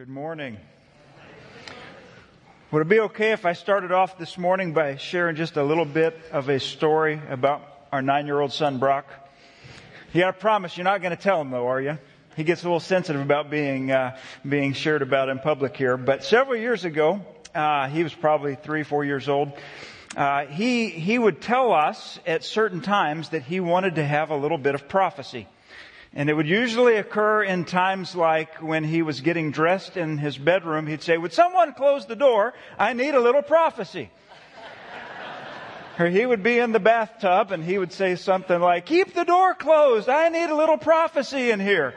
Good morning. Would it be okay if I started off this morning by sharing just a little bit of a story about our nine year old son, Brock? You gotta promise you're not gonna tell him though, are you? He gets a little sensitive about being, uh, being shared about in public here. But several years ago, uh, he was probably three, four years old. Uh, he, he would tell us at certain times that he wanted to have a little bit of prophecy. And it would usually occur in times like when he was getting dressed in his bedroom. He'd say, would someone close the door? I need a little prophecy. or he would be in the bathtub and he would say something like, keep the door closed. I need a little prophecy in here.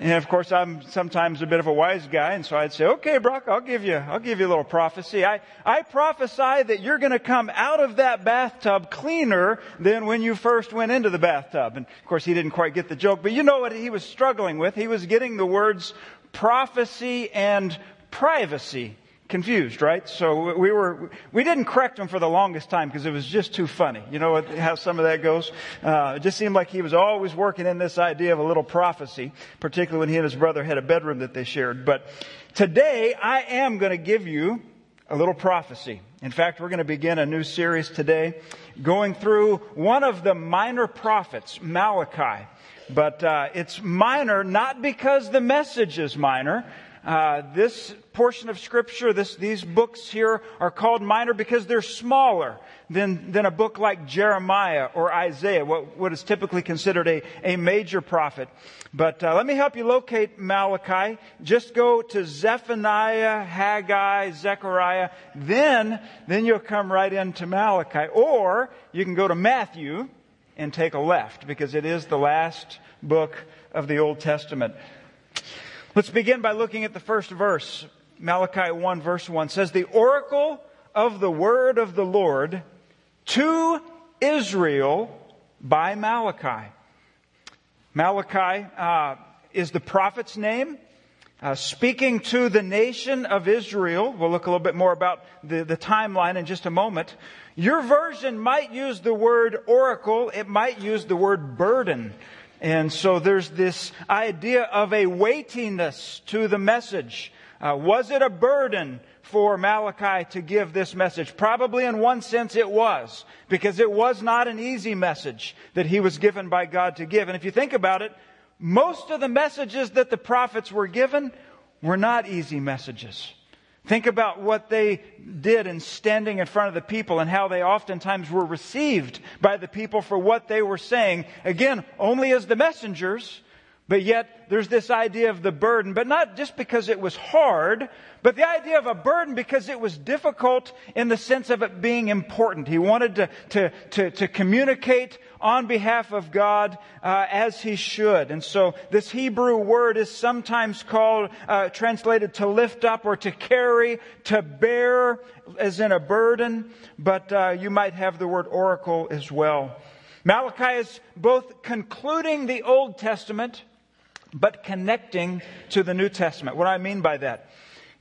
And of course, I'm sometimes a bit of a wise guy, and so I'd say, okay, Brock, I'll give you, I'll give you a little prophecy. I, I prophesy that you're gonna come out of that bathtub cleaner than when you first went into the bathtub. And of course, he didn't quite get the joke, but you know what he was struggling with? He was getting the words prophecy and privacy confused, right? So we were, we didn't correct him for the longest time because it was just too funny. You know how some of that goes? Uh, it just seemed like he was always working in this idea of a little prophecy, particularly when he and his brother had a bedroom that they shared. But today I am going to give you a little prophecy. In fact, we're going to begin a new series today going through one of the minor prophets, Malachi. But uh, it's minor not because the message is minor, uh, this portion of scripture, this, these books here are called minor because they're smaller than, than a book like Jeremiah or Isaiah, what, what is typically considered a, a major prophet. But uh, let me help you locate Malachi. Just go to Zephaniah, Haggai, Zechariah. Then, then you'll come right into Malachi. Or you can go to Matthew and take a left because it is the last book of the Old Testament. Let's begin by looking at the first verse. Malachi 1 verse 1 says, The oracle of the word of the Lord to Israel by Malachi. Malachi uh, is the prophet's name. Uh, speaking to the nation of Israel, we'll look a little bit more about the, the timeline in just a moment. Your version might use the word oracle, it might use the word burden. And so there's this idea of a weightiness to the message. Uh, was it a burden for Malachi to give this message? Probably in one sense it was, because it was not an easy message that he was given by God to give. And if you think about it, most of the messages that the prophets were given were not easy messages. Think about what they did in standing in front of the people and how they oftentimes were received by the people for what they were saying. Again, only as the messengers, but yet there's this idea of the burden, but not just because it was hard, but the idea of a burden because it was difficult in the sense of it being important. He wanted to, to, to, to communicate on behalf of God uh, as he should. And so this Hebrew word is sometimes called, uh, translated to lift up or to carry, to bear, as in a burden, but uh, you might have the word oracle as well. Malachi is both concluding the Old Testament, but connecting to the New Testament. What do I mean by that?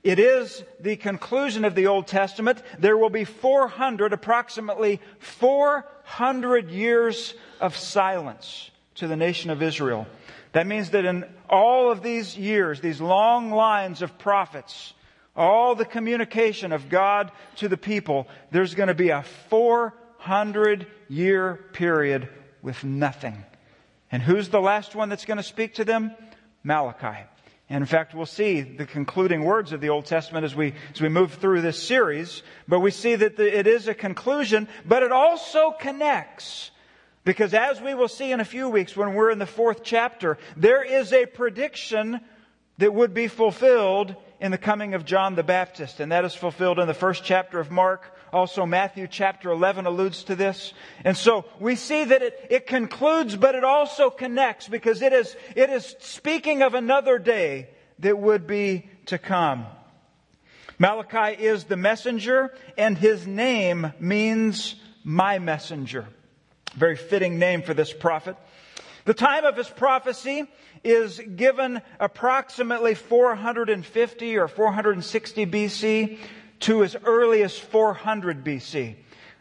It is the conclusion of the Old Testament. There will be 400, approximately 400 years of silence to the nation of Israel. That means that in all of these years, these long lines of prophets, all the communication of God to the people, there's going to be a 400 year period with nothing. And who's the last one that's going to speak to them? Malachi. And in fact, we'll see the concluding words of the Old Testament as we, as we move through this series. But we see that the, it is a conclusion, but it also connects. Because as we will see in a few weeks when we're in the fourth chapter, there is a prediction that would be fulfilled in the coming of John the Baptist. And that is fulfilled in the first chapter of Mark. Also, Matthew chapter 11 alludes to this. And so we see that it, it concludes, but it also connects because it is, it is speaking of another day that would be to come. Malachi is the messenger, and his name means my messenger. Very fitting name for this prophet. The time of his prophecy is given approximately 450 or 460 BC to as early as 400 BC.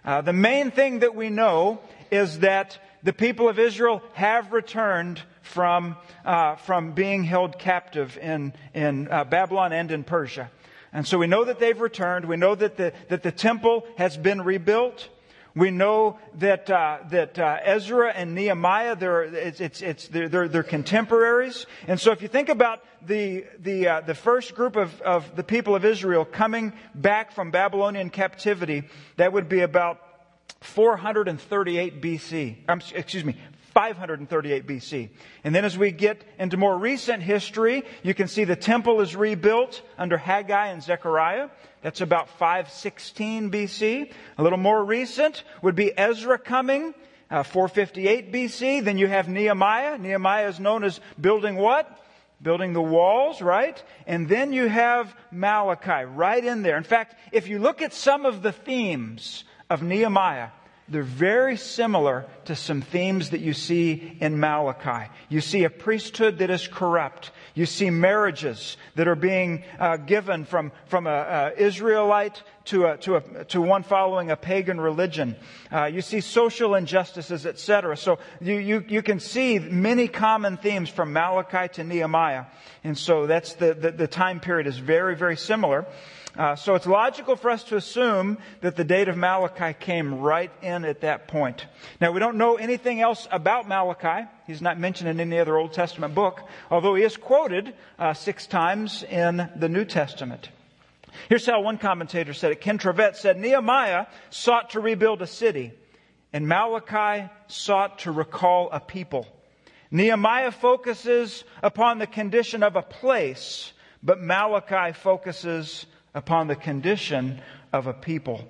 Uh, the main thing that we know is that the people of Israel have returned from, uh, from being held captive in, in uh, Babylon and in Persia. And so we know that they've returned. We know that the, that the temple has been rebuilt. We know that uh, that uh, Ezra and Nehemiah they're it's, it's, it's they're, they're, they're, contemporaries, and so if you think about the the uh, the first group of, of the people of Israel coming back from Babylonian captivity, that would be about 438 BC. Um, excuse me, 538 BC. And then as we get into more recent history, you can see the temple is rebuilt under Haggai and Zechariah. That's about 516 BC. A little more recent would be Ezra coming, uh, 458 BC. Then you have Nehemiah. Nehemiah is known as building what? Building the walls, right? And then you have Malachi right in there. In fact, if you look at some of the themes of Nehemiah, they're very similar to some themes that you see in Malachi. You see a priesthood that is corrupt. You see marriages that are being uh, given from, from an Israelite to, a, to, a, to one following a pagan religion. Uh, you see social injustices, etc. So you, you, you can see many common themes from Malachi to Nehemiah. And so that's the, the, the time period is very, very similar. Uh, so it's logical for us to assume that the date of Malachi came right in at that point. Now we don't know anything else about Malachi. He's not mentioned in any other Old Testament book, although he is quoted uh, six times in the New Testament. Here's how one commentator said it. Ken Trivett said, Nehemiah sought to rebuild a city, and Malachi sought to recall a people. Nehemiah focuses upon the condition of a place, but Malachi focuses upon the condition of a people.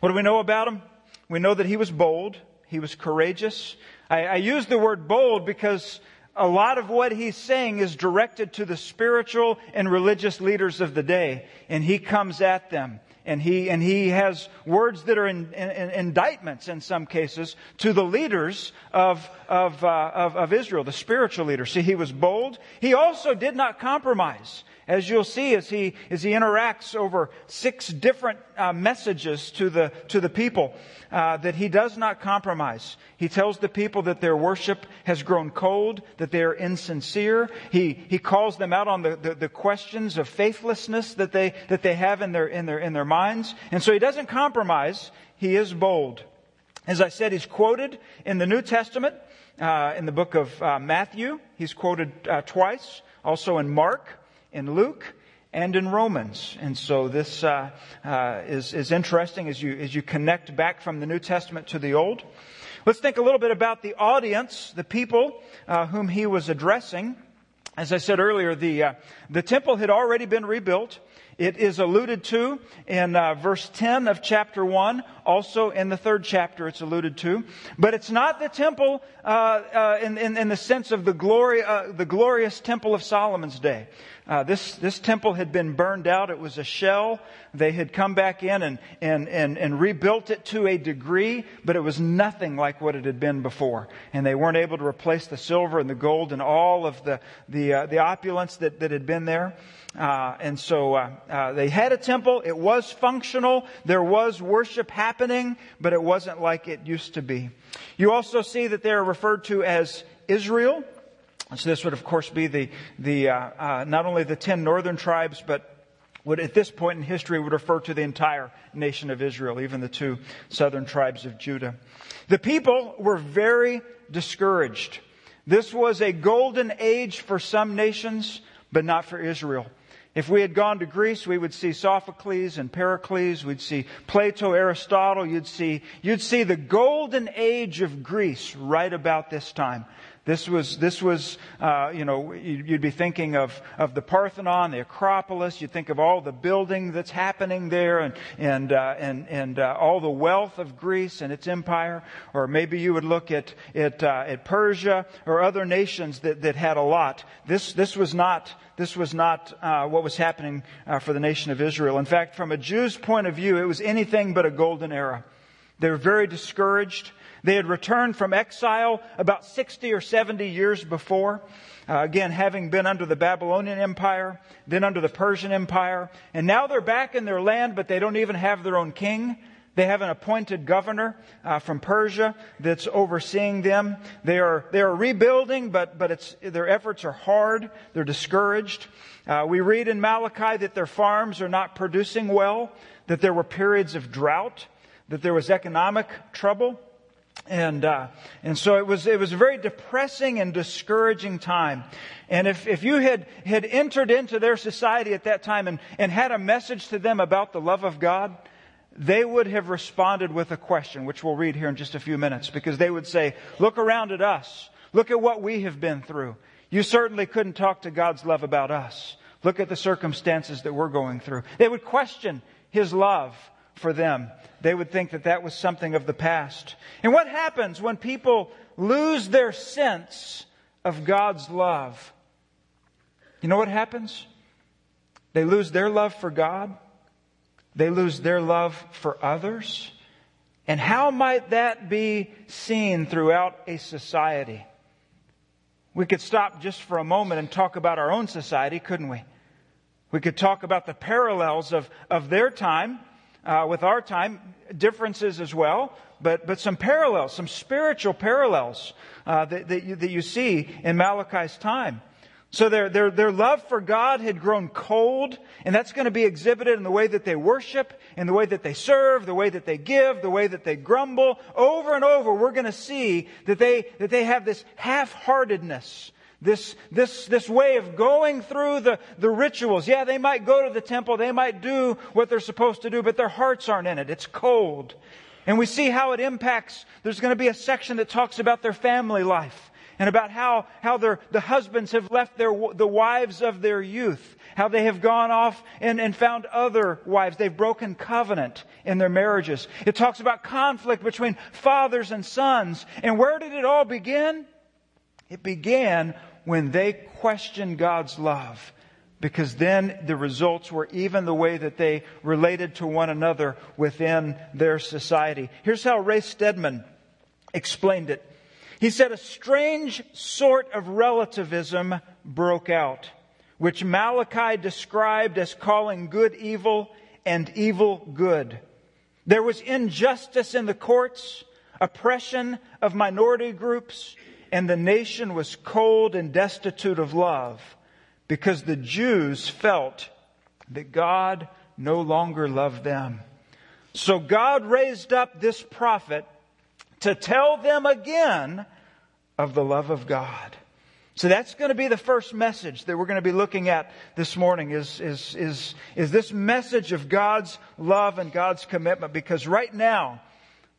What do we know about him? We know that he was bold. He was courageous. I, I use the word bold because a lot of what he's saying is directed to the spiritual and religious leaders of the day, and he comes at them. And he, and he has words that are in, in, in indictments in some cases to the leaders of, of, uh, of, of Israel, the spiritual leaders. See, he was bold. He also did not compromise as you'll see as he, as he interacts over six different uh, messages to the, to the people, uh, that he does not compromise. He tells the people that their worship has grown cold, that they are insincere. He, he calls them out on the, the, the questions of faithlessness that they, that they have in their, in, their, in their minds. And so he doesn't compromise. He is bold. As I said, he's quoted in the New Testament, uh, in the book of uh, Matthew. He's quoted uh, twice, also in Mark in Luke and in Romans. And so this uh, uh, is, is interesting as you, as you connect back from the New Testament to the Old. Let's think a little bit about the audience, the people uh, whom he was addressing. As I said earlier, the, uh, the temple had already been rebuilt. It is alluded to in uh, verse 10 of chapter 1, also in the third chapter it's alluded to. But it's not the temple uh, uh, in, in, in, the sense of the, glory, uh, the glorious temple of Solomon's day. Uh, this, this temple had been burned out. It was a shell. They had come back in and, and, and, and rebuilt it to a degree, but it was nothing like what it had been before. And they weren't able to replace the silver and the gold and all of the, the, uh, the opulence that, that had been there. Uh, and so uh, uh, they had a temple. It was functional. There was worship happening, but it wasn't like it used to be. You also see that they are referred to as Israel. So this would, of course, be the, the, uh, uh, not only the ten northern tribes, but would at this point in history would refer to the entire nation of Israel, even the two southern tribes of Judah. The people were very discouraged. This was a golden age for some nations, but not for Israel. If we had gone to Greece, we would see Sophocles and Pericles. We'd see Plato, Aristotle. You'd see, you'd see the golden age of Greece right about this time. This was, this was, uh, you know, you'd be thinking of, of the Parthenon, the Acropolis. You'd think of all the building that's happening there and, and, uh, and, and uh, all the wealth of Greece and its empire. Or maybe you would look at, at, uh, at Persia or other nations that, that had a lot. This, this was not, this was not uh, what was happening uh, for the nation of Israel. In fact, from a Jew's point of view, it was anything but a golden era. They were very discouraged. They had returned from exile about 60 or 70 years before. Uh, again, having been under the Babylonian Empire, then under the Persian Empire. And now they're back in their land, but they don't even have their own king. They have an appointed governor uh, from Persia that's overseeing them. They are they are rebuilding, but but it's their efforts are hard. They're discouraged. Uh, we read in Malachi that their farms are not producing well, that there were periods of drought, that there was economic trouble. And, uh, and so it was, it was a very depressing and discouraging time. And if, if you had, had entered into their society at that time and, and had a message to them about the love of God, they would have responded with a question, which we'll read here in just a few minutes, because they would say, look around at us. Look at what we have been through. You certainly couldn't talk to God's love about us. Look at the circumstances that we're going through. They would question His love for them. They would think that that was something of the past. And what happens when people lose their sense of God's love? You know what happens? They lose their love for God they lose their love for others. And how might that be seen throughout a society? We could stop just for a moment and talk about our own society, couldn't we? We could talk about the parallels of, of their time uh, with our time, differences as well, but, but some parallels, some spiritual parallels uh, that, that you, that you see in Malachi's time. So their, their, their love for God had grown cold, and that's going to be exhibited in the way that they worship, in the way that they serve, the way that they give, the way that they grumble. Over and over, we're going to see that they, that they have this half-heartedness, this, this, this way of going through the, the rituals. Yeah, they might go to the temple, they might do what they're supposed to do, but their hearts aren't in it. It's cold. And we see how it impacts, there's going to be a section that talks about their family life and about how, how their, the husbands have left their, the wives of their youth, how they have gone off and, and found other wives. They've broken covenant in their marriages. It talks about conflict between fathers and sons. And where did it all begin? It began when they questioned God's love. Because then the results were even the way that they related to one another within their society. Here's how Ray Stedman explained it. He said a strange sort of relativism broke out, which Malachi described as calling good evil and evil good. There was injustice in the courts, oppression of minority groups, and the nation was cold and destitute of love because the Jews felt that God no longer loved them. So God raised up this prophet to tell them again of the love of God. So that's going to be the first message that we're going to be looking at this morning is, is, is, is this message of God's love and God's commitment because right now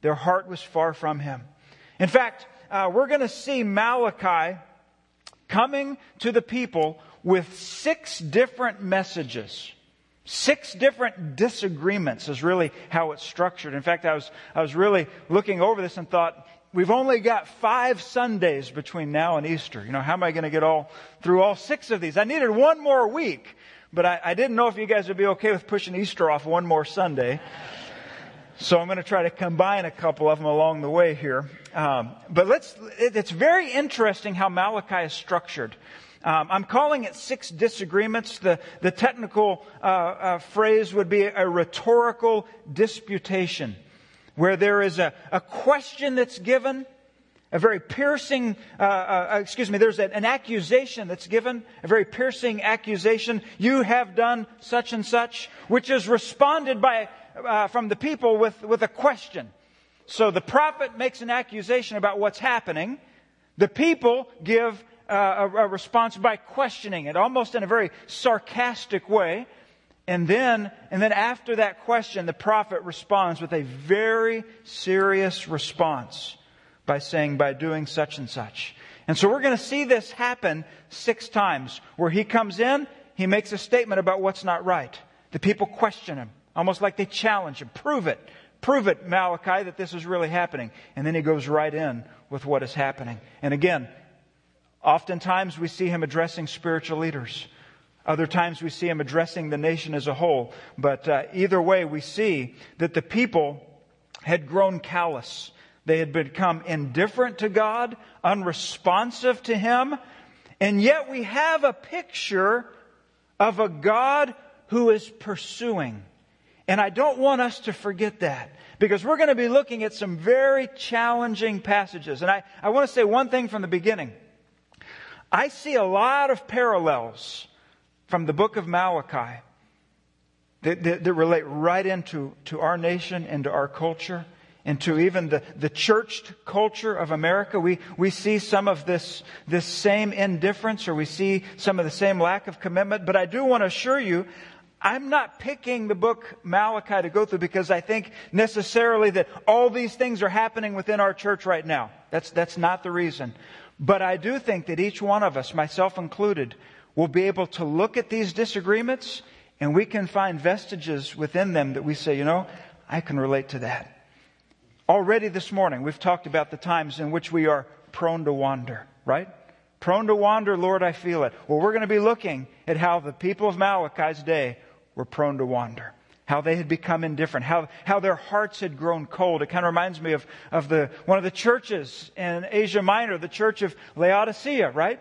their heart was far from Him. In fact, uh, we're going to see Malachi coming to the people with six different messages. Six different disagreements is really how it's structured. In fact, I was, I was really looking over this and thought, we've only got five Sundays between now and Easter. You know, how am I going to get all through all six of these? I needed one more week, but I, I didn't know if you guys would be okay with pushing Easter off one more Sunday. So I'm going to try to combine a couple of them along the way here. Um, but let's, it, it's very interesting how Malachi is structured. Um, I'm calling it six disagreements. The, the technical uh, uh, phrase would be a rhetorical disputation, where there is a, a question that's given, a very piercing, uh, uh excuse me, there's an accusation that's given, a very piercing accusation. You have done such and such, which is responded by, uh, from the people with, with a question. So the prophet makes an accusation about what's happening. The people give uh, a, a response by questioning it, almost in a very sarcastic way. And then, and then after that question, the prophet responds with a very serious response by saying, by doing such and such. And so we're going to see this happen six times where he comes in, he makes a statement about what's not right. The people question him, almost like they challenge him. Prove it. Prove it, Malachi, that this is really happening. And then he goes right in with what is happening. And again, Oftentimes we see him addressing spiritual leaders. Other times we see him addressing the nation as a whole. But uh, either way, we see that the people had grown callous. They had become indifferent to God, unresponsive to him. And yet we have a picture of a God who is pursuing And I don't want us to forget that because we're going to be looking at some very challenging passages. And I, I want to say one thing from the beginning. I see a lot of parallels from the book of Malachi that, that, that relate right into to our nation and to our culture and to even the, the churched culture of America. We, we see some of this, this same indifference or we see some of the same lack of commitment. But I do want to assure you, I'm not picking the book Malachi to go through because I think necessarily that all these things are happening within our church right now. That's, that's not the reason. But I do think that each one of us, myself included, will be able to look at these disagreements and we can find vestiges within them that we say, you know, I can relate to that. Already this morning, we've talked about the times in which we are prone to wander, right? Prone to wander, Lord, I feel it. Well, we're going to be looking at how the people of Malachi's day were prone to wander. How they had become indifferent, how, how their hearts had grown cold. It kind of reminds me of, of the, one of the churches in Asia Minor, the church of Laodicea, right?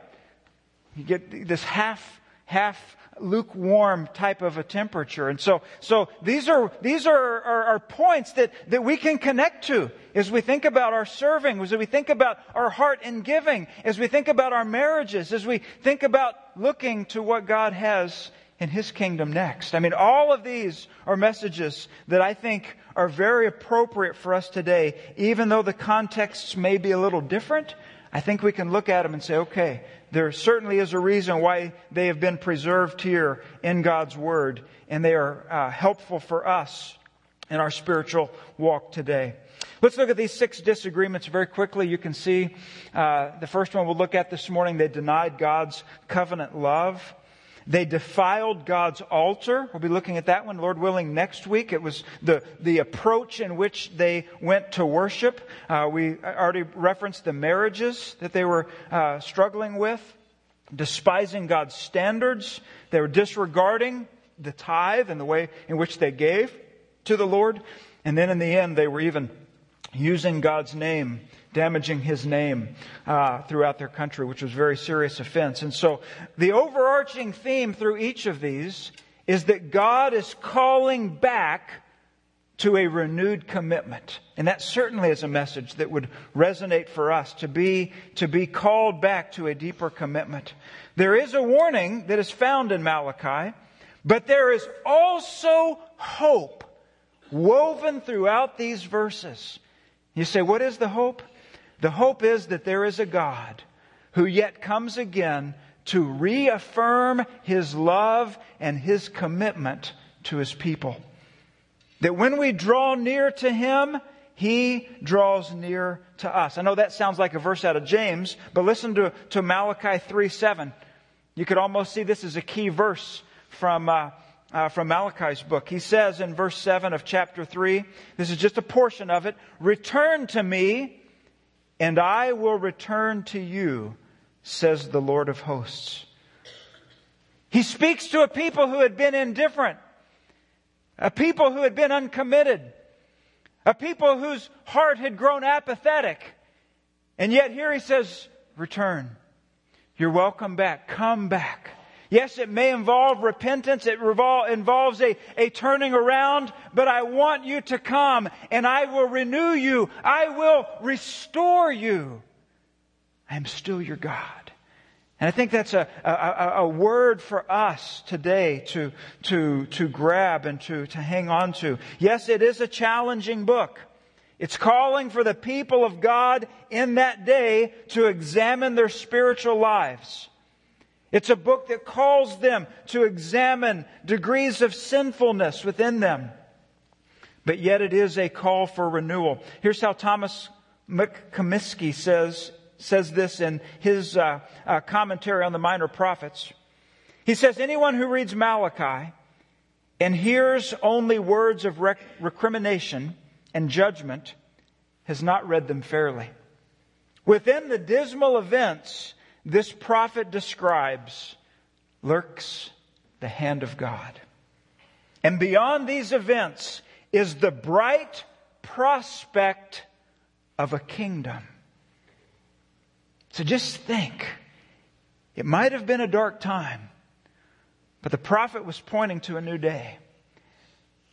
You get this half, half lukewarm type of a temperature. And so, so these are, these are, are, are, points that, that we can connect to as we think about our serving, as we think about our heart in giving, as we think about our marriages, as we think about looking to what God has in His kingdom next. I mean, all of these are messages that I think are very appropriate for us today, even though the contexts may be a little different. I think we can look at them and say, okay, there certainly is a reason why they have been preserved here in God's Word, and they are uh, helpful for us in our spiritual walk today. Let's look at these six disagreements very quickly. You can see uh, the first one we'll look at this morning. They denied God's covenant love. They defiled God's altar. We'll be looking at that one, Lord willing, next week. It was the, the approach in which they went to worship. Uh, we already referenced the marriages that they were uh, struggling with, despising God's standards. They were disregarding the tithe and the way in which they gave to the Lord. And then in the end, they were even using God's name damaging his name uh, throughout their country, which was a very serious offense. And so the overarching theme through each of these is that God is calling back to a renewed commitment. And that certainly is a message that would resonate for us to be, to be called back to a deeper commitment. There is a warning that is found in Malachi, but there is also hope woven throughout these verses. You say, what is the hope? The hope is that there is a God who yet comes again to reaffirm his love and his commitment to his people. That when we draw near to him, he draws near to us. I know that sounds like a verse out of James, but listen to, to Malachi 3 7. You could almost see this as a key verse from, uh, uh, from Malachi's book. He says in verse 7 of chapter 3, this is just a portion of it Return to me, and I will return to you, says the Lord of hosts. He speaks to a people who had been indifferent, a people who had been uncommitted, a people whose heart had grown apathetic. And yet here he says, return. You're welcome back. Come back. Yes, it may involve repentance. It revol- involves a, a turning around, but I want you to come and I will renew you. I will restore you. I am still your God. And I think that's a, a, a, word for us today to, to, to grab and to, to hang on to. Yes, it is a challenging book. It's calling for the people of God in that day to examine their spiritual lives. It's a book that calls them to examine degrees of sinfulness within them. But yet it is a call for renewal. Here's how Thomas McComiskey says, says this in his uh, uh, commentary on the minor prophets. He says, anyone who reads Malachi and hears only words of rec- recrimination and judgment has not read them fairly. Within the dismal events this prophet describes lurks the hand of God. And beyond these events is the bright prospect of a kingdom. So just think. It might have been a dark time, but the prophet was pointing to a new day.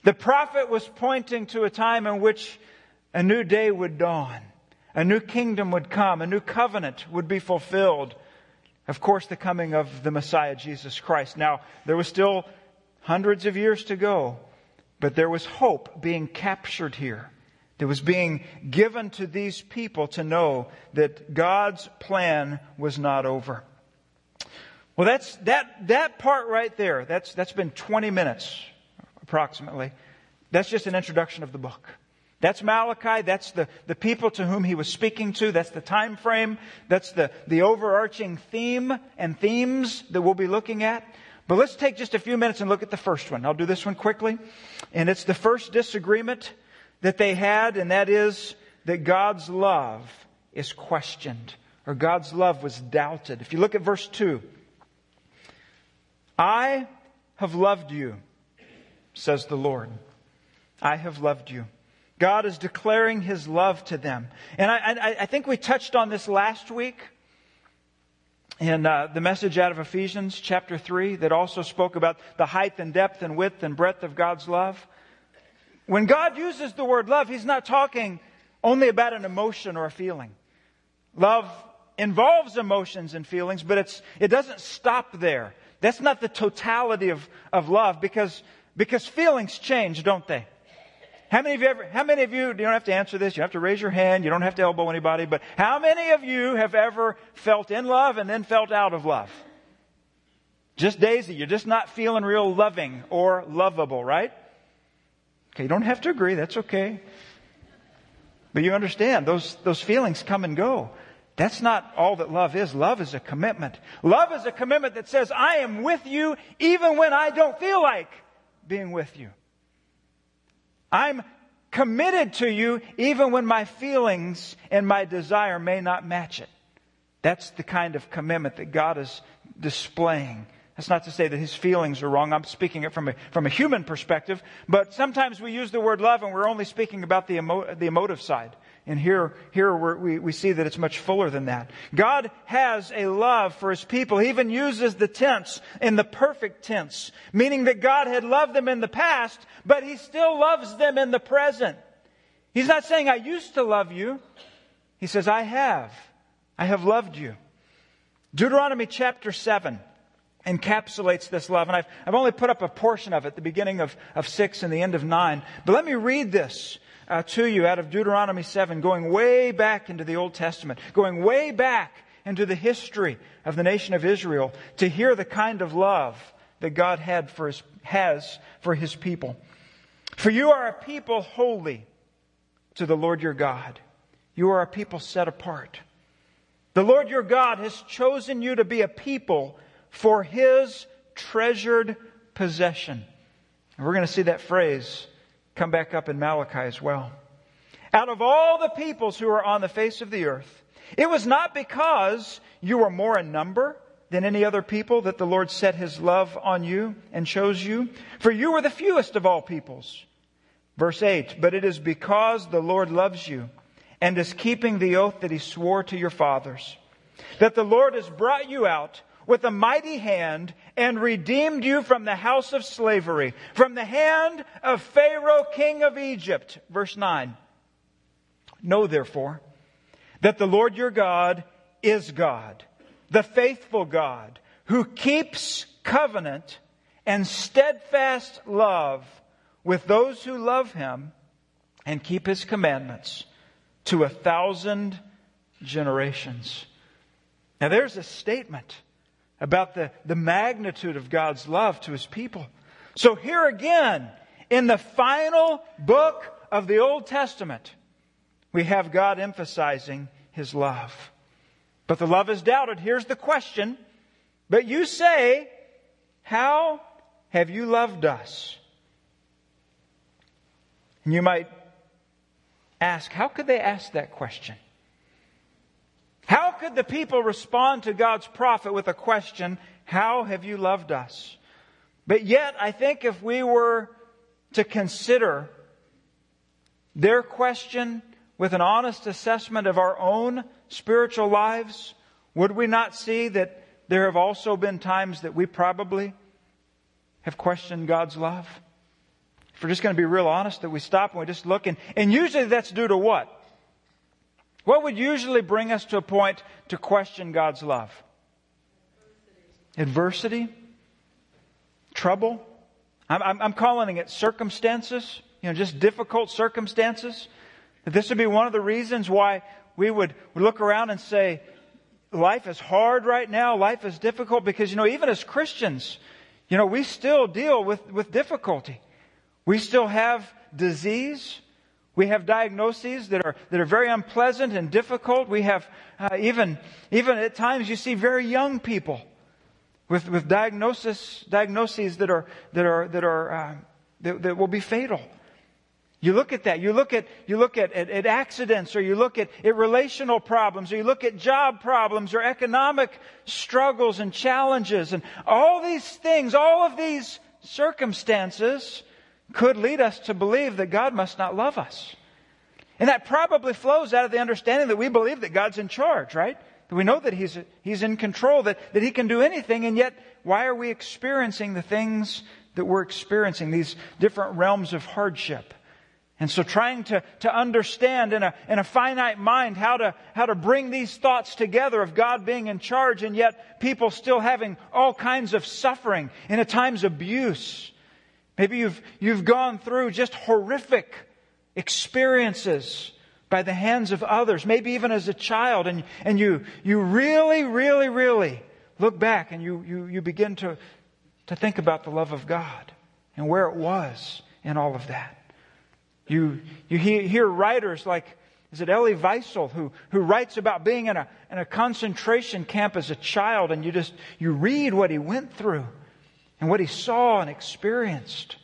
The prophet was pointing to a time in which a new day would dawn, a new kingdom would come, a new covenant would be fulfilled. Of course, the coming of the Messiah, Jesus Christ. Now, there was still hundreds of years to go, but there was hope being captured here. That was being given to these people to know that God's plan was not over. Well, that's, that, that part right there, that's, that's been 20 minutes approximately. That's just an introduction of the book. That's Malachi. That's the, the people to whom he was speaking to. That's the time frame. That's the, the overarching theme and themes that we'll be looking at. But let's take just a few minutes and look at the first one. I'll do this one quickly. And it's the first disagreement that they had, and that is that God's love is questioned, or God's love was doubted. If you look at verse 2, I have loved you, says the Lord. I have loved you. God is declaring his love to them. And I, I, I think we touched on this last week in uh, the message out of Ephesians chapter 3 that also spoke about the height and depth and width and breadth of God's love. When God uses the word love, He's not talking only about an emotion or a feeling. Love involves emotions and feelings, but it's, it doesn't stop there. That's not the totality of, of love because, because feelings change, don't they? How many of you ever, how many of you, you don't have to answer this, you don't have to raise your hand, you don't have to elbow anybody, but how many of you have ever felt in love and then felt out of love? Just Daisy, you're just not feeling real loving or lovable, right? Okay, you don't have to agree, that's okay. But you understand, those, those feelings come and go. That's not all that love is. Love is a commitment. Love is a commitment that says, I am with you even when I don't feel like being with you. I'm committed to you even when my feelings and my desire may not match it. That's the kind of commitment that God is displaying. That's not to say that his feelings are wrong. I'm speaking it from a, from a human perspective. But sometimes we use the word love and we're only speaking about the, emo, the emotive side. And here, here we, we see that it's much fuller than that. God has a love for his people. He even uses the tense in the perfect tense, meaning that God had loved them in the past, but he still loves them in the present. He's not saying, I used to love you. He says, I have. I have loved you. Deuteronomy chapter 7 encapsulates this love. And I've, I've only put up a portion of it, the beginning of, of 6 and the end of 9. But let me read this uh, to you out of Deuteronomy 7, going way back into the Old Testament, going way back into the history of the nation of Israel to hear the kind of love that God had for his, has for his people. For you are a people holy to the Lord your God. You are a people set apart. The Lord your God has chosen you to be a people for his treasured possession. And we're going to see that phrase come back up in Malachi as well. Out of all the peoples who are on the face of the earth, it was not because you were more in number than any other people that the Lord set his love on you and chose you, for you were the fewest of all peoples. Verse 8, but it is because the Lord loves you and is keeping the oath that he swore to your fathers, that the Lord has brought you out with a mighty hand and redeemed you from the house of slavery, from the hand of Pharaoh, king of Egypt. Verse 9. Know therefore that the Lord your God is God, the faithful God, who keeps covenant and steadfast love with those who love him and keep his commandments to a thousand generations. Now there's a statement about the, the magnitude of God's love to his people. So here again, in the final book of the Old Testament, we have God emphasizing his love. But the love is doubted. Here's the question. But you say, How have you loved us? And you might ask, How could they ask that question? How could the people respond to God's prophet with a question, How have you loved us? But yet, I think if we were to consider their question with an honest assessment of our own spiritual lives, would we not see that there have also been times that we probably have questioned God's love? If we're just going to be real honest, that we stop and we just look, and, and usually that's due to what? What would usually bring us to a point to question God's love? Adversity? Trouble? I'm, I'm, I'm calling it circumstances, you know, just difficult circumstances. This would be one of the reasons why we would look around and say, life is hard right now, life is difficult, because, you know, even as Christians, you know, we still deal with, with difficulty. We still have disease. We have diagnoses that are, that are very unpleasant and difficult. We have uh, even, even at times you see very young people with, with diagnosis, diagnoses that are, that are, that are, uh, that, that will be fatal. You look at that. You look at, you look at, at, at, accidents or you look at, at relational problems or you look at job problems or economic struggles and challenges and all these things, all of these circumstances could lead us to believe that God must not love us. And that probably flows out of the understanding that we believe that God's in charge, right? That we know that He's, He's in control, that, that He can do anything, and yet why are we experiencing the things that we're experiencing, these different realms of hardship? And so trying to, to understand in a, in a finite mind how to, how to bring these thoughts together of God being in charge and yet people still having all kinds of suffering and at times abuse. Maybe you've, you've gone through just horrific experiences by the hands of others, maybe even as a child, and, and you, you really, really, really look back and you, you, you begin to, to think about the love of God and where it was in all of that. You, you hear writers like, is it Elie Wiesel who, who writes about being in a, in a concentration camp as a child and you just, you read what he went through and what he saw and experienced.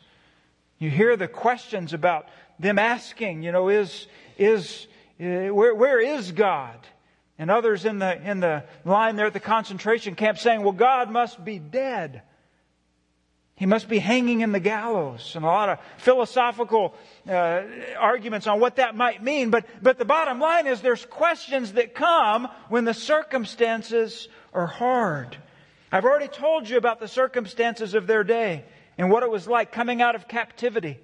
You hear the questions about them asking, you know, is, is, uh, where, where is God? And others in the, in the line there at the concentration camp saying, well, God must be dead. He must be hanging in the gallows. And a lot of philosophical uh, arguments on what that might mean. But, but the bottom line is there's questions that come when the circumstances are hard. I've already told you about the circumstances of their day and what it was like coming out of captivity,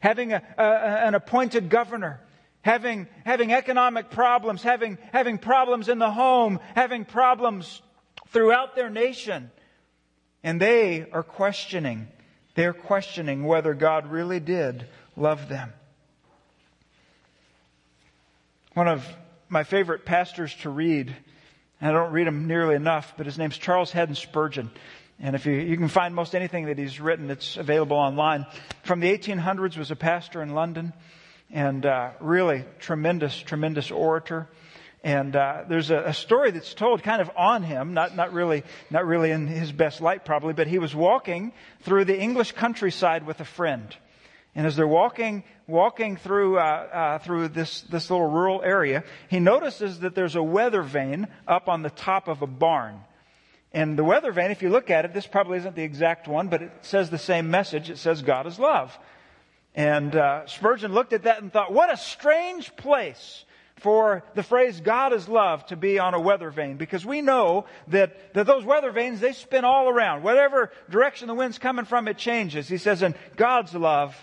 having a, a, an appointed governor, having, having economic problems, having, having problems in the home, having problems throughout their nation. And they are questioning. They're questioning whether God really did love them. One of my favorite pastors to read, and I don't read him nearly enough, but his name's Charles Haddon Spurgeon. And if you, you can find most anything that he's written, it's available online. From the 1800s, was a pastor in London, and uh, really tremendous, tremendous orator. And uh, there's a, a, story that's told kind of on him, not, not, really, not really in his best light probably, but he was walking through the English countryside with a friend. And as they're walking, walking through, uh, uh, through this, this little rural area, he notices that there's a weather vane up on the top of a barn. And the weather vane, if you look at it, this probably isn't the exact one, but it says the same message. It says God is love. And uh, Spurgeon looked at that and thought, what a strange place for the phrase God is love to be on a weather vane because we know that, that those weather vanes, they spin all around. Whatever direction the wind's coming from, it changes. He says, and God's love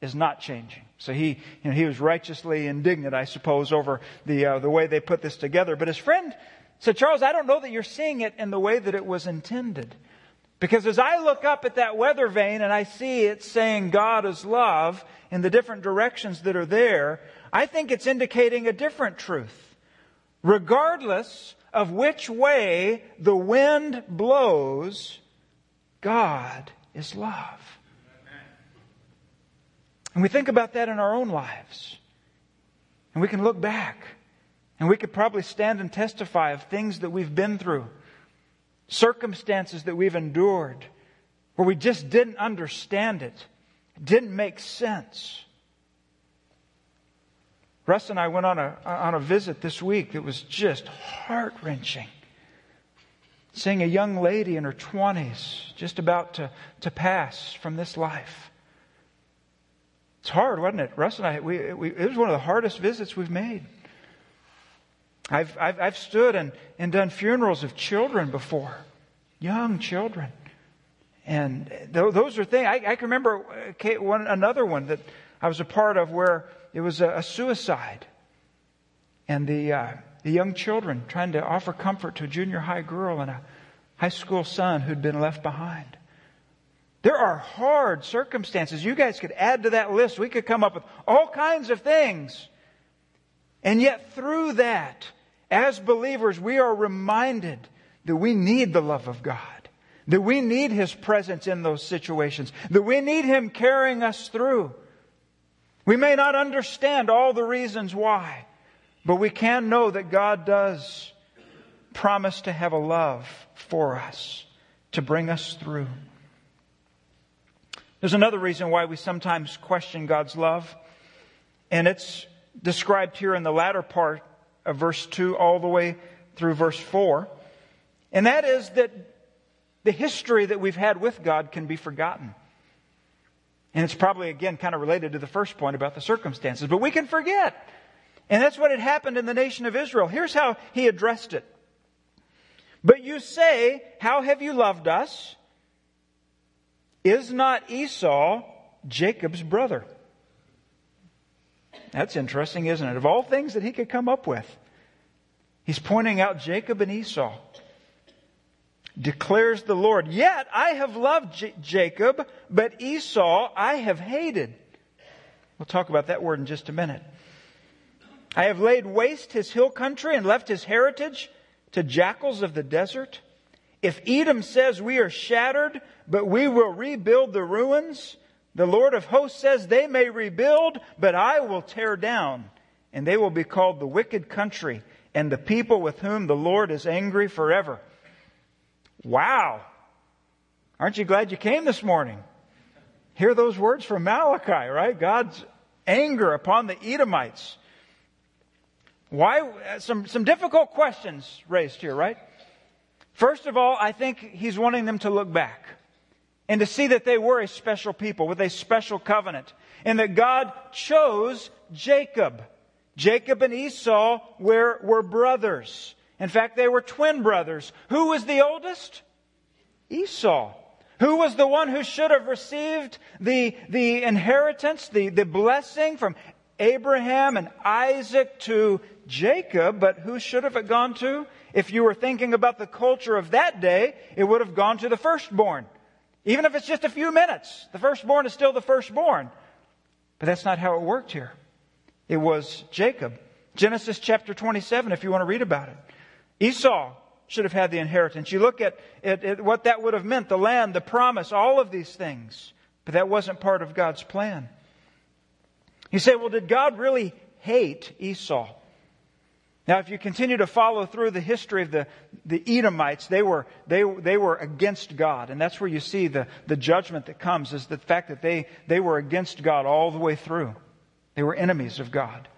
is not changing. So he, you know, he was righteously indignant, I suppose, over the, uh, the way they put this together. But his friend said, Charles, I don't know that you're seeing it in the way that it was intended. Because as I look up at that weather vane and I see it saying God is love in the different directions that are there, I think it's indicating a different truth. Regardless of which way the wind blows, God is love. And we think about that in our own lives. And we can look back. And we could probably stand and testify of things that we've been through, circumstances that we've endured, where we just didn't understand it, it didn't make sense. Russ and I went on a, on a visit this week that was just heart wrenching. Seeing a young lady in her 20s just about to, to pass from this life. It's hard, wasn't it? Russ and I, we, we, it was one of the hardest visits we've made. I've, I've, I've stood and, and done funerals of children before, young children. And those are things, I, I can remember uh, one, another one that I was a part of where it was a, a suicide. And the, uh, the young children trying to offer comfort to a junior high girl and a high school son who'd been left behind. There are hard circumstances. You guys could add to that list. We could come up with all kinds of things. And yet, through that, as believers, we are reminded that we need the love of God. That we need His presence in those situations. That we need Him carrying us through. We may not understand all the reasons why, but we can know that God does promise to have a love for us to bring us through. There's another reason why we sometimes question God's love, and it's described here in the latter part of verse 2 all the way through verse 4. And that is that the history that we've had with God can be forgotten. And it's probably, again, kind of related to the first point about the circumstances, but we can forget. And that's what had happened in the nation of Israel. Here's how he addressed it. But you say, How have you loved us? Is not Esau Jacob's brother? That's interesting, isn't it? Of all things that he could come up with, he's pointing out Jacob and Esau. Declares the Lord, Yet I have loved J- Jacob, but Esau I have hated. We'll talk about that word in just a minute. I have laid waste his hill country and left his heritage to jackals of the desert. If Edom says we are shattered, but we will rebuild the ruins, the Lord of hosts says they may rebuild, but I will tear down, and they will be called the wicked country and the people with whom the Lord is angry forever. Wow. Aren't you glad you came this morning? Hear those words from Malachi, right? God's anger upon the Edomites. Why? Some, some difficult questions raised here, right? First of all, I think he's wanting them to look back and to see that they were a special people with a special covenant and that God chose Jacob. Jacob and Esau were, were brothers. In fact, they were twin brothers. Who was the oldest? Esau. Who was the one who should have received the, the inheritance, the, the blessing from Abraham and Isaac to Jacob, but who should have it gone to? If you were thinking about the culture of that day, it would have gone to the firstborn. Even if it's just a few minutes, the firstborn is still the firstborn. But that's not how it worked here. It was Jacob. Genesis chapter 27, if you want to read about it. Esau should have had the inheritance. You look at, at, at what that would have meant the land, the promise, all of these things. But that wasn't part of God's plan. You say, well, did God really hate Esau? Now, if you continue to follow through the history of the, the Edomites, they were, they, they were against God. And that's where you see the, the judgment that comes is the fact that they, they were against God all the way through. They were enemies of God.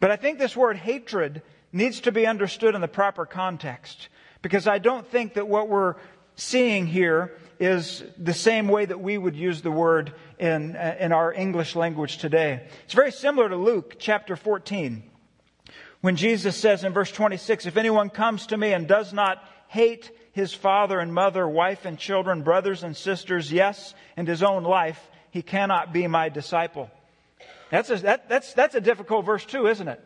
But I think this word hatred needs to be understood in the proper context. Because I don't think that what we're seeing here is the same way that we would use the word in, uh, in our English language today. It's very similar to Luke chapter 14. When Jesus says in verse 26, if anyone comes to me and does not hate his father and mother, wife and children, brothers and sisters, yes, and his own life, he cannot be my disciple. That's a, that, that's, that's a difficult verse too, isn't it?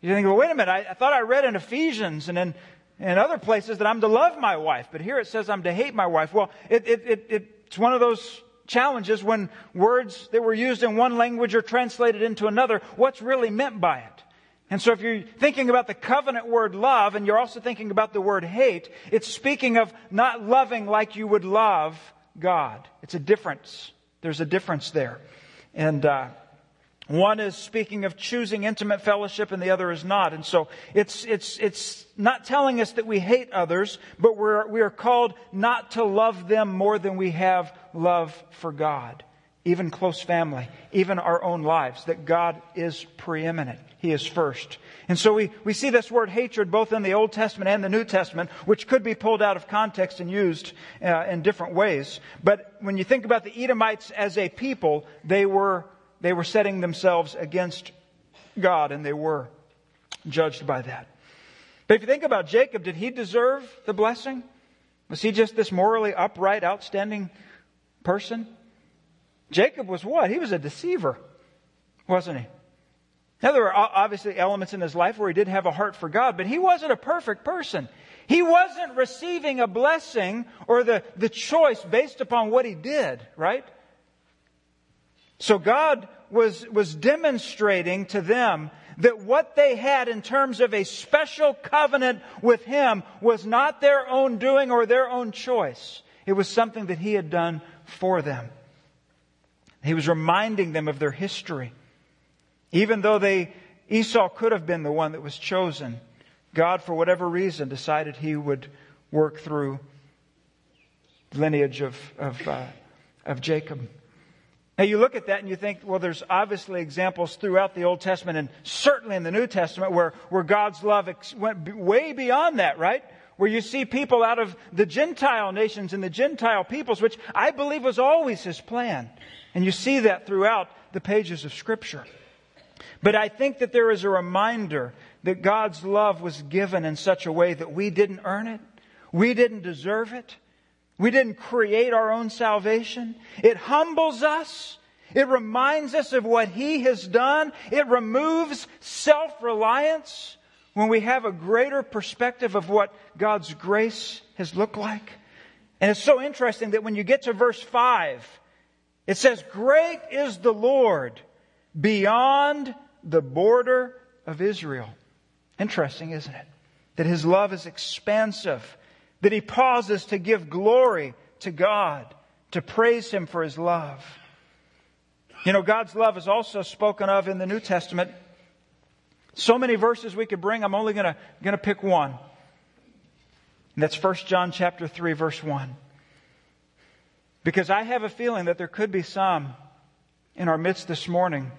You think, well, wait a minute, I, I thought I read in Ephesians and in, in other places that I'm to love my wife, but here it says I'm to hate my wife. Well, it, it, it, it's one of those challenges when words that were used in one language are translated into another. What's really meant by it? And so if you're thinking about the covenant word love and you're also thinking about the word hate, it's speaking of not loving like you would love God. It's a difference. There's a difference there. And, uh, one is speaking of choosing intimate fellowship and the other is not. And so it's, it's, it's not telling us that we hate others, but we're, we are called not to love them more than we have love for God even close family, even our own lives, that God is preeminent. He is first. And so we, we see this word hatred both in the Old Testament and the New Testament, which could be pulled out of context and used uh, in different ways. But when you think about the Edomites as a people, they were, they were setting themselves against God and they were judged by that. But if you think about Jacob, did he deserve the blessing? Was he just this morally upright, outstanding person? Jacob was what? He was a deceiver, wasn't he? Now, there were obviously elements in his life where he did have a heart for God, but he wasn't a perfect person. He wasn't receiving a blessing or the, the choice based upon what he did, right? So God was, was demonstrating to them that what they had in terms of a special covenant with Him was not their own doing or their own choice. It was something that He had done for them. He was reminding them of their history. Even though they, Esau could have been the one that was chosen, God, for whatever reason, decided He would work through the lineage of, of, uh, of Jacob. Now you look at that and you think, well, there's obviously examples throughout the Old Testament and certainly in the New Testament where, where God's love ex- went way beyond that, right? Where you see people out of the Gentile nations and the Gentile peoples, which I believe was always His plan. And you see that throughout the pages of Scripture. But I think that there is a reminder that God's love was given in such a way that we didn't earn it. We didn't deserve it. We didn't create our own salvation. It humbles us. It reminds us of what He has done. It removes self-reliance when we have a greater perspective of what God's grace has looked like. And it's so interesting that when you get to verse 5, it says, Great is the Lord beyond the border of Israel. Interesting, isn't it? That His love is expansive that he pauses to give glory to God, to praise him for his love. You know, God's love is also spoken of in the New Testament. So many verses we could bring. I'm only going to pick one. And that's 1 John chapter 3 verse 1. Because I have a feeling that there could be some in our midst this morning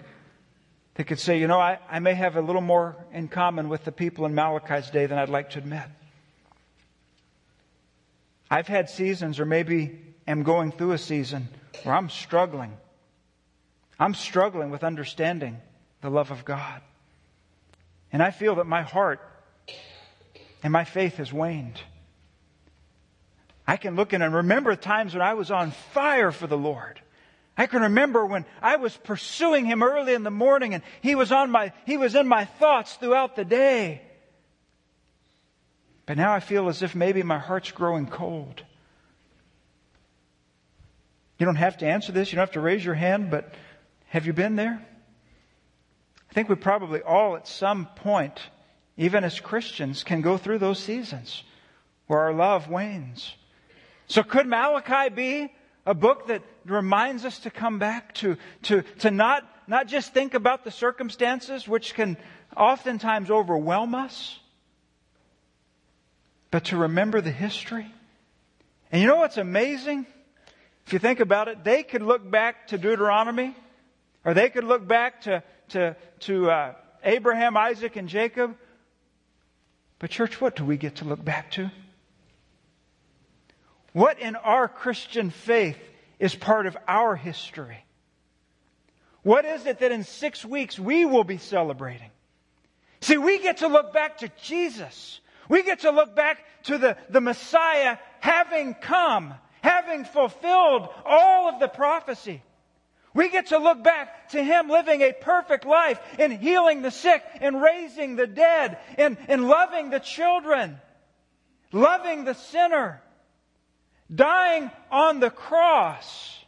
that could say, you know, I, I may have a little more in common with the people in Malachi's day than I'd like to admit. I've had seasons, or maybe am going through a season, where I'm struggling. I'm struggling with understanding the love of God. And I feel that my heart and my faith has waned. I can look in and remember times when I was on fire for the Lord. I can remember when I was pursuing Him early in the morning and He was on my, He was in my thoughts throughout the day. But now I feel as if maybe my heart's growing cold. You don't have to answer this. You don't have to raise your hand, but have you been there? I think we probably all at some point, even as Christians, can go through those seasons where our love wanes. So could Malachi be a book that reminds us to come back to, to, to not, not just think about the circumstances which can oftentimes overwhelm us, but to remember the history. And you know what's amazing? If you think about it, they could look back to Deuteronomy, or they could look back to, to, to uh, Abraham, Isaac, and Jacob. But, church, what do we get to look back to? What in our Christian faith is part of our history? What is it that in six weeks we will be celebrating? See, we get to look back to Jesus. We get to look back to the, the Messiah having come, having fulfilled all of the prophecy. We get to look back to Him living a perfect life in healing the sick and raising the dead and, and loving the children, loving the sinner, dying on the cross.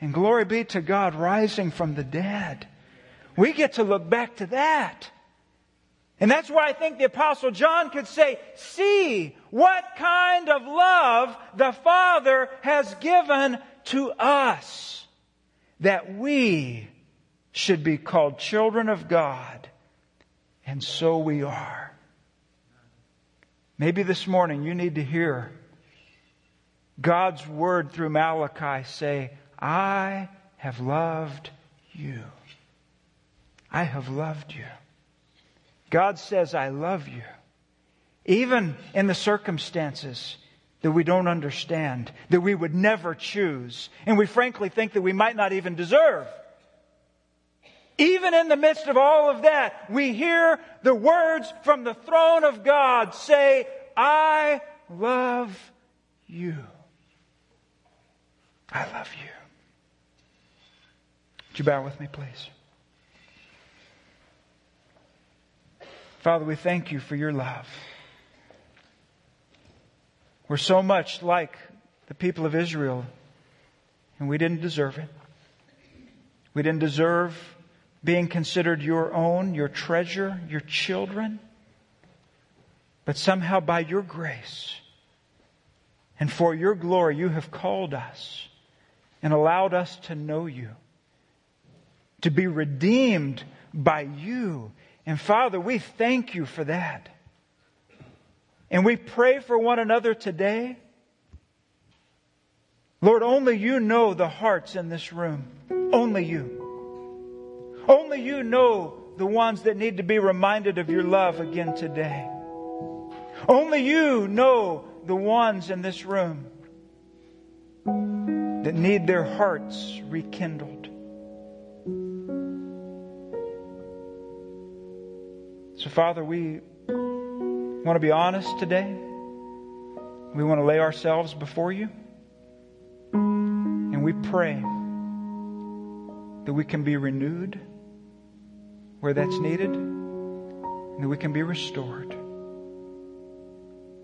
And glory be to God rising from the dead. We get to look back to that. And that's why I think the apostle John could say, see what kind of love the Father has given to us that we should be called children of God. And so we are. Maybe this morning you need to hear God's word through Malachi say, I have loved you. I have loved you. God says, I love you. Even in the circumstances that we don't understand, that we would never choose, and we frankly think that we might not even deserve. Even in the midst of all of that, we hear the words from the throne of God say, I love you. I love you. Would you bow with me, please? Father, we thank you for your love. We're so much like the people of Israel, and we didn't deserve it. We didn't deserve being considered your own, your treasure, your children. But somehow by your grace and for your glory, you have called us and allowed us to know you, to be redeemed by you. And Father, we thank you for that. And we pray for one another today. Lord, only you know the hearts in this room. Only you. Only you know the ones that need to be reminded of your love again today. Only you know the ones in this room that need their hearts rekindled. So, Father, we want to be honest today. We want to lay ourselves before you. And we pray that we can be renewed where that's needed and that we can be restored.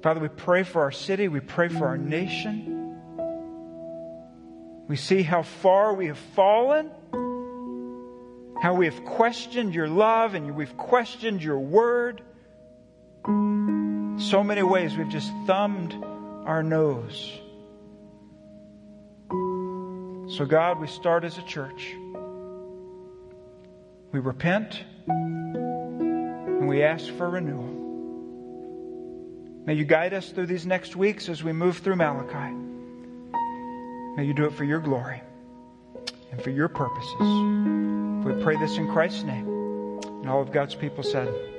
Father, we pray for our city. We pray for our nation. We see how far we have fallen, how we have questioned your love and we've questioned your word. So many ways we've just thumbed our nose. So, God, we start as a church. We repent and we ask for renewal. May you guide us through these next weeks as we move through Malachi. May you do it for your glory and for your purposes. We pray this in Christ's name. And all of God's people said.